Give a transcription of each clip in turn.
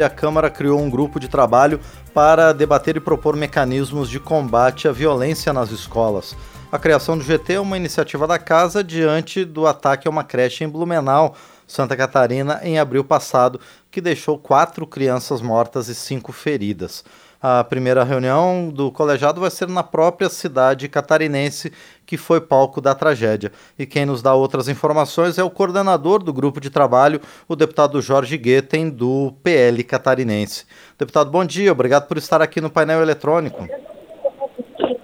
A Câmara criou um grupo de trabalho para debater e propor mecanismos de combate à violência nas escolas. A criação do GT é uma iniciativa da casa diante do ataque a uma creche em Blumenau, Santa Catarina, em abril passado, que deixou quatro crianças mortas e cinco feridas. A primeira reunião do colegiado vai ser na própria cidade catarinense, que foi palco da tragédia. E quem nos dá outras informações é o coordenador do grupo de trabalho, o deputado Jorge Guetem, do PL catarinense. Deputado, bom dia, obrigado por estar aqui no painel eletrônico.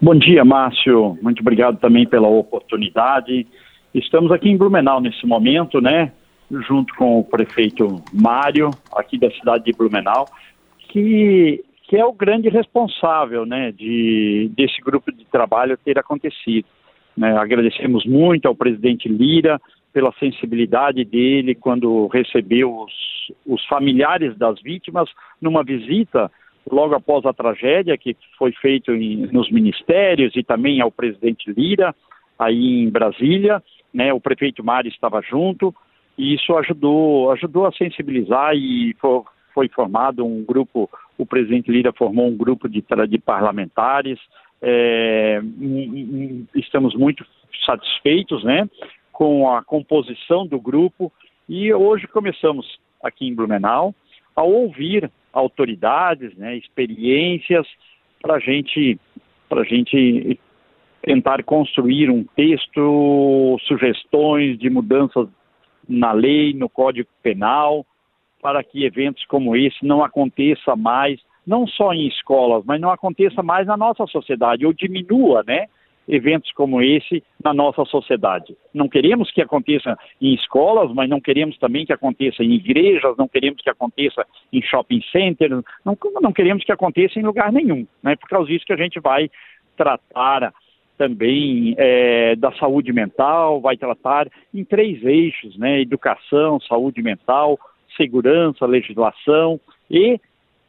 Bom dia, Márcio. Muito obrigado também pela oportunidade. Estamos aqui em Blumenau nesse momento, né? Junto com o prefeito Mário, aqui da cidade de Blumenau, que que é o grande responsável né, de, desse grupo de trabalho ter acontecido. Né, agradecemos muito ao presidente Lira pela sensibilidade dele quando recebeu os, os familiares das vítimas numa visita logo após a tragédia que foi feito em, nos ministérios e também ao presidente Lira aí em Brasília, né, o prefeito Mário estava junto e isso ajudou ajudou a sensibilizar e foi, foi formado um grupo, o presidente Lira formou um grupo de, de parlamentares, é, estamos muito satisfeitos né, com a composição do grupo. E hoje começamos aqui em Blumenau a ouvir autoridades, né, experiências para gente, a gente tentar construir um texto, sugestões de mudanças na lei, no Código Penal, para que eventos como esse não aconteça mais, não só em escolas, mas não aconteça mais na nossa sociedade, ou diminua, né? Eventos como esse na nossa sociedade. Não queremos que aconteça em escolas, mas não queremos também que aconteça em igrejas, não queremos que aconteça em shopping centers, não, não queremos que aconteça em lugar nenhum. Né? Por causa disso que a gente vai tratar também é, da saúde mental, vai tratar em três eixos, né? Educação, saúde mental, segurança, legislação e,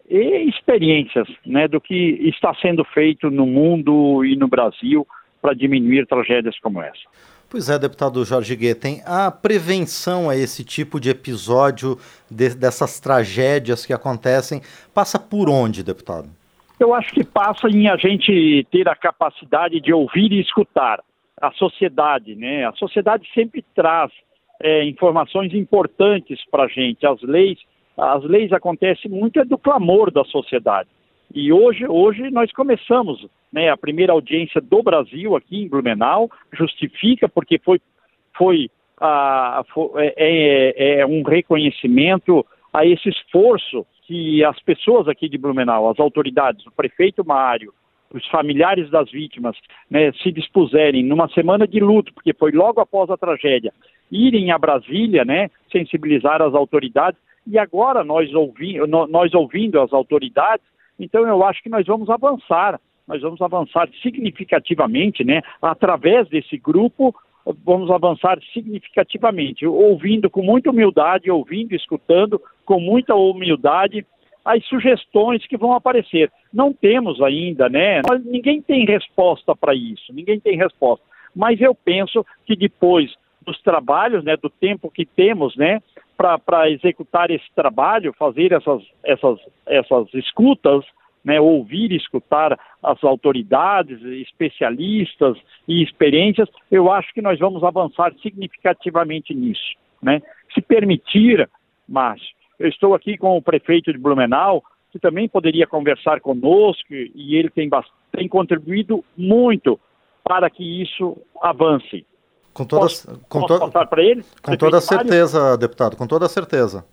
e experiências né, do que está sendo feito no mundo e no Brasil para diminuir tragédias como essa. Pois é, deputado Jorge Guetem, a prevenção a esse tipo de episódio, de, dessas tragédias que acontecem, passa por onde, deputado? Eu acho que passa em a gente ter a capacidade de ouvir e escutar a sociedade, né? A sociedade sempre traz é, informações importantes para a gente. As leis, as leis acontecem muito é do clamor da sociedade. E hoje, hoje nós começamos né, a primeira audiência do Brasil aqui em Blumenau, justifica porque foi, foi, ah, foi é, é, é um reconhecimento a esse esforço que as pessoas aqui de Blumenau, as autoridades, o prefeito Mário, os familiares das vítimas né, se dispuserem numa semana de luto, porque foi logo após a tragédia, irem a Brasília, né, sensibilizar as autoridades, e agora nós, ouvi, nós ouvindo as autoridades, então eu acho que nós vamos avançar, nós vamos avançar significativamente, né, através desse grupo, vamos avançar significativamente, ouvindo com muita humildade, ouvindo, escutando com muita humildade, as sugestões que vão aparecer. Não temos ainda, né? Ninguém tem resposta para isso, ninguém tem resposta. Mas eu penso que depois dos trabalhos, né, do tempo que temos, né, para executar esse trabalho, fazer essas, essas, essas escutas, né, ouvir e escutar as autoridades, especialistas e experiências, eu acho que nós vamos avançar significativamente nisso. Né? Se permitir, Márcio, eu estou aqui com o prefeito de Blumenau, que também poderia conversar conosco e ele tem, tem contribuído muito para que isso avance. Com toda, posso, com posso to... passar para ele? Com toda certeza, deputado, com toda certeza.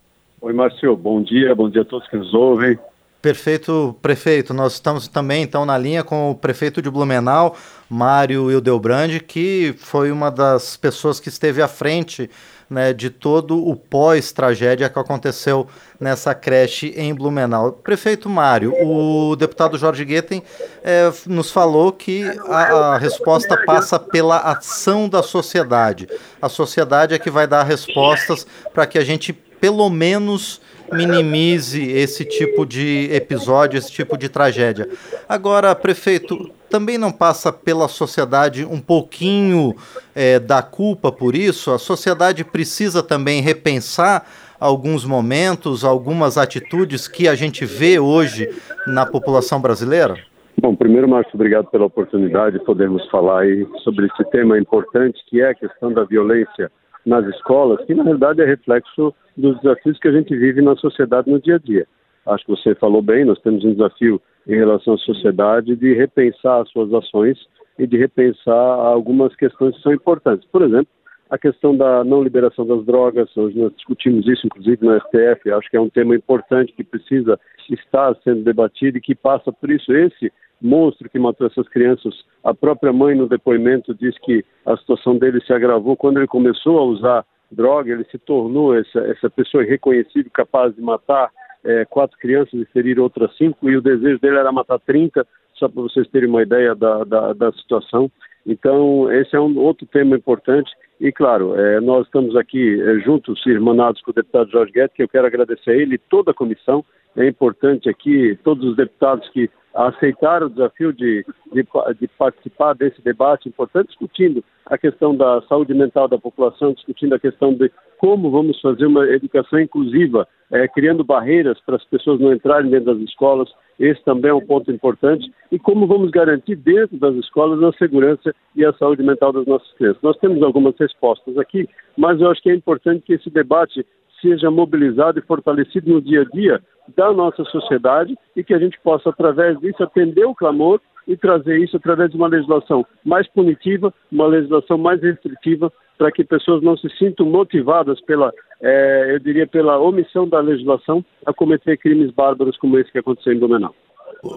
Oi, Márcio, bom dia, bom dia a todos que nos ouvem. Perfeito, prefeito. Nós estamos também então na linha com o prefeito de Blumenau, Mário Hildebrand, que foi uma das pessoas que esteve à frente né, de todo o pós-tragédia que aconteceu nessa creche em Blumenau. Prefeito Mário, o deputado Jorge Guetem é, nos falou que a, a, resposta passa pela ação da sociedade. A sociedade é que vai dar respostas para que a gente, pelo menos, minimize esse tipo de episódio, esse tipo de tragédia. Agora, prefeito, também não passa pela sociedade um pouquinho é, da culpa por isso? A sociedade precisa também repensar alguns momentos, algumas atitudes que a gente vê hoje na população brasileira? Bom, primeiro, Márcio, obrigado pela oportunidade de podermos falar sobre esse tema importante que é a questão da violência nas escolas, que na verdade é reflexo dos desafios que a gente vive na sociedade no dia a dia. Acho que você falou bem, nós temos um desafio em relação à sociedade de repensar as suas ações e de repensar algumas questões que são importantes. Por exemplo, a questão da não liberação das drogas, hoje nós discutimos isso inclusive no STF, acho que é um tema importante que precisa estar sendo debatido e que passa por isso. Esse monstro que matou essas crianças, a própria mãe no depoimento diz que a situação dele se agravou quando ele começou a usar droga, ele se tornou essa, essa pessoa irreconhecível, capaz de matar é, quatro crianças e ferir outras cinco, e o desejo dele era matar 30, só para vocês terem uma ideia da, da, da situação. Então, esse é um outro tema importante. E, claro, é, nós estamos aqui é, juntos, irmanados com o deputado Jorge Guedes, que eu quero agradecer a ele e toda a comissão. É importante aqui, todos os deputados que aceitaram o desafio de, de, de, participar desse debate importante, discutindo a questão da saúde mental da população, discutindo a questão de como vamos fazer uma educação inclusiva, é, criando barreiras para as pessoas não entrarem dentro das escolas, esse também é um ponto importante, e como vamos garantir dentro das escolas a segurança e a saúde mental das nossas crianças. Nós temos algumas respostas aqui, mas eu acho que é importante que esse debate seja mobilizado e fortalecido no dia a dia da nossa sociedade e que a gente possa, através disso, atender o clamor e trazer isso através de uma legislação mais punitiva, uma legislação mais restritiva, para que pessoas não se sintam motivadas pela, é, eu diria, pela omissão da legislação a cometer crimes bárbaros como esse que aconteceu em Blumenau.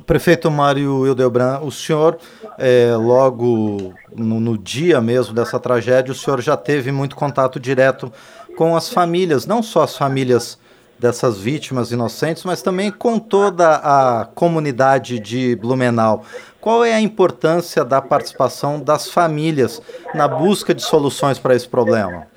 Prefeito Mário Hildebrand, o senhor, é, logo no, no, dia mesmo dessa tragédia, o senhor já teve muito contato direto com as famílias, não só as famílias dessas vítimas inocentes, mas também com toda a comunidade de Blumenau. Qual é a importância da participação das famílias na busca de soluções para esse problema?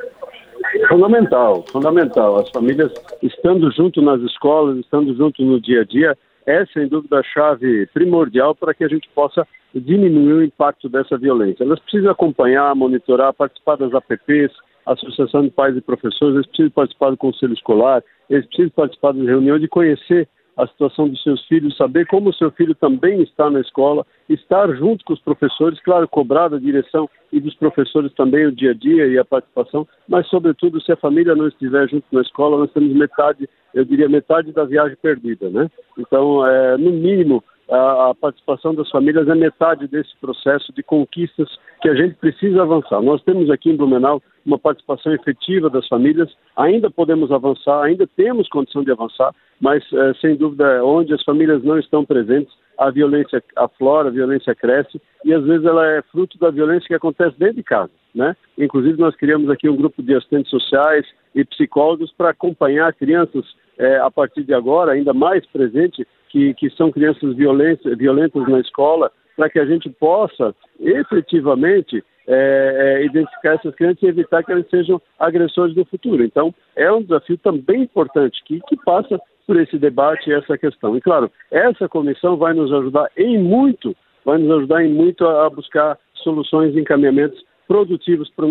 Fundamental, fundamental. As famílias estando junto nas escolas, estando junto no dia a dia, é sem dúvida a chave primordial para que a gente possa diminuir o impacto dessa violência. Elas precisam acompanhar, monitorar, participar das APPs, Associação de Pais e Professores, eles precisam participar do Conselho Escolar, eles precisam participar das reuniões e conhecer a situação dos seus filhos, saber como o seu filho também está na escola, estar junto com os professores, claro, cobrar da direção e dos professores também o dia a dia e a participação, mas, sobretudo, se a família não estiver junto na escola, nós temos metade, eu diria, metade da viagem perdida, né? Então, é, no mínimo, a, a participação das famílias é metade desse processo de conquistas que a gente precisa avançar. Nós temos aqui em Blumenau uma participação efetiva das famílias, ainda podemos avançar, ainda temos condição de avançar, mas eh, sem dúvida onde as famílias não estão presentes, a violência aflora, a violência cresce e às vezes ela é fruto da violência que acontece dentro de casa, né? Inclusive nós criamos aqui um grupo de assistentes sociais e psicólogos para acompanhar crianças eh, a partir de agora, ainda mais presente, que, que são crianças violentas, violentas na escola, para que a gente possa efetivamente é, é, identificar essas crianças e evitar que elas sejam agressores no futuro. Então, é um desafio também importante que, que passa por esse debate e essa questão. E, claro, essa comissão vai nos ajudar em muito, vai nos ajudar em muito a, a buscar soluções e encaminhamentos produtivos para a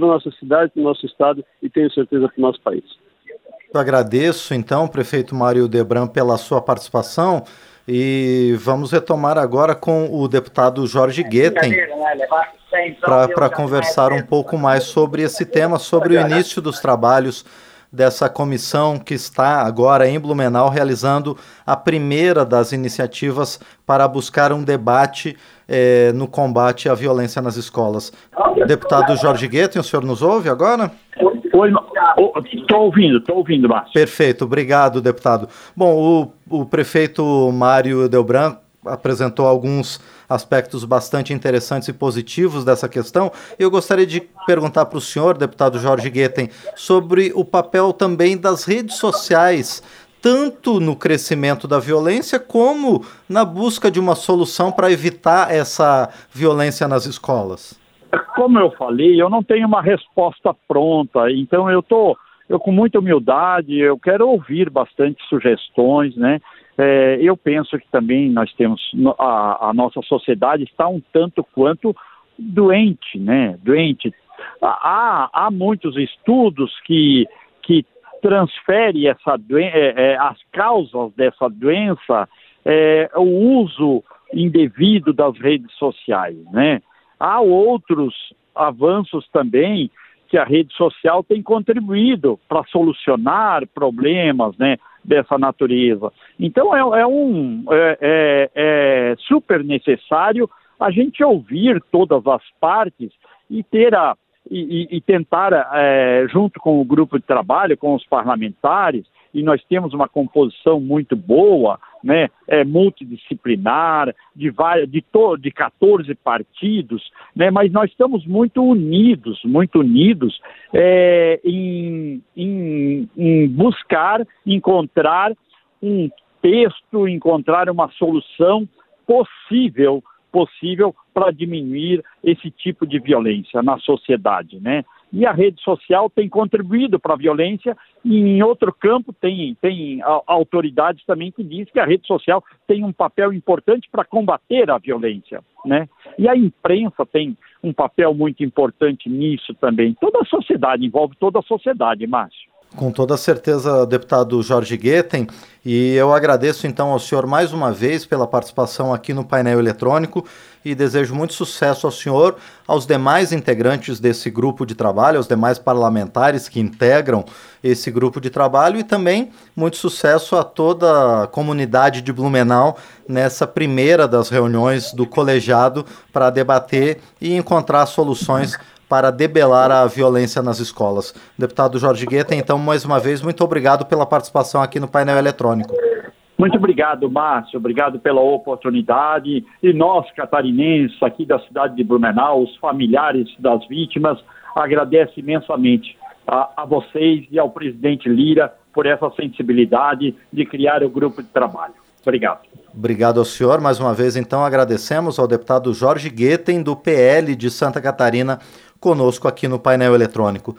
nossa cidade, para o nosso estado e tenho certeza para o nosso país. Eu agradeço, então, prefeito Mário Debran, pela sua participação. E vamos retomar agora com o deputado Jorge Guetem para conversar um pouco mais sobre esse tema, sobre o início dos trabalhos dessa comissão que está agora em Blumenau realizando a primeira das iniciativas para buscar um debate eh, no combate à violência nas escolas. Deputado Jorge Guetem, o senhor nos ouve agora? Oi, estou ouvindo, estou ouvindo, Márcio. Perfeito, obrigado, deputado. Bom, o, o prefeito Mário Delbran apresentou alguns aspectos bastante interessantes e positivos dessa questão. Eu gostaria de perguntar para o senhor, deputado Jorge Guetem, sobre o papel também das redes sociais, tanto no crescimento da violência como na busca de uma solução para evitar essa violência nas escolas como eu falei, eu não tenho uma resposta pronta, então eu estou eu com muita humildade, eu quero ouvir bastante sugestões, né? É, eu penso que também nós temos a, a, nossa sociedade está um tanto quanto doente, né? Doente. Há, há muitos estudos que que transfere essa é, é, as causas dessa doença é, o uso indevido das redes sociais, né? Há outros avanços também que a rede social tem contribuído para solucionar problemas, né, dessa natureza. Então é, é um é, é, é super necessário a gente ouvir todas as partes e ter a e, e, tentar, é, junto com o grupo de trabalho, com os parlamentares, e nós temos uma composição muito boa, né, é, multidisciplinar, de, várias, de, to, de 14 partidos, né, mas nós estamos muito unidos, muito unidos é, em, em, em buscar encontrar um texto, encontrar uma solução possível possível para diminuir esse tipo de violência na sociedade, né? E a rede social tem contribuído para a violência e em outro campo tem, tem autoridades também que dizem que a rede social tem um papel importante para combater a violência, né? E a imprensa tem um papel muito importante nisso também. Toda a sociedade, envolve toda a sociedade, Márcio. Com toda certeza, deputado Jorge Guetem, e eu agradeço então ao senhor mais uma vez pela participação aqui no painel eletrônico e desejo muito sucesso ao senhor, aos demais integrantes desse grupo de trabalho, aos demais parlamentares que integram esse grupo de trabalho e também muito sucesso a toda a comunidade de Blumenau nessa primeira das reuniões do colegiado para debater e encontrar soluções para debelar a violência nas escolas. Deputado Jorge Guetta, então, mais uma vez, muito obrigado pela participação aqui no painel eletrônico. Muito obrigado, Márcio. Obrigado pela oportunidade. E nós, catarinenses, aqui da cidade de Blumenau, os familiares das vítimas, agradeço imensamente a, a vocês e ao presidente Lira por essa sensibilidade de criar o grupo de trabalho. Obrigado. Obrigado ao senhor. Mais uma vez, então, agradecemos ao deputado Jorge Guetem, do PL de Santa Catarina, conosco aqui no painel eletrônico.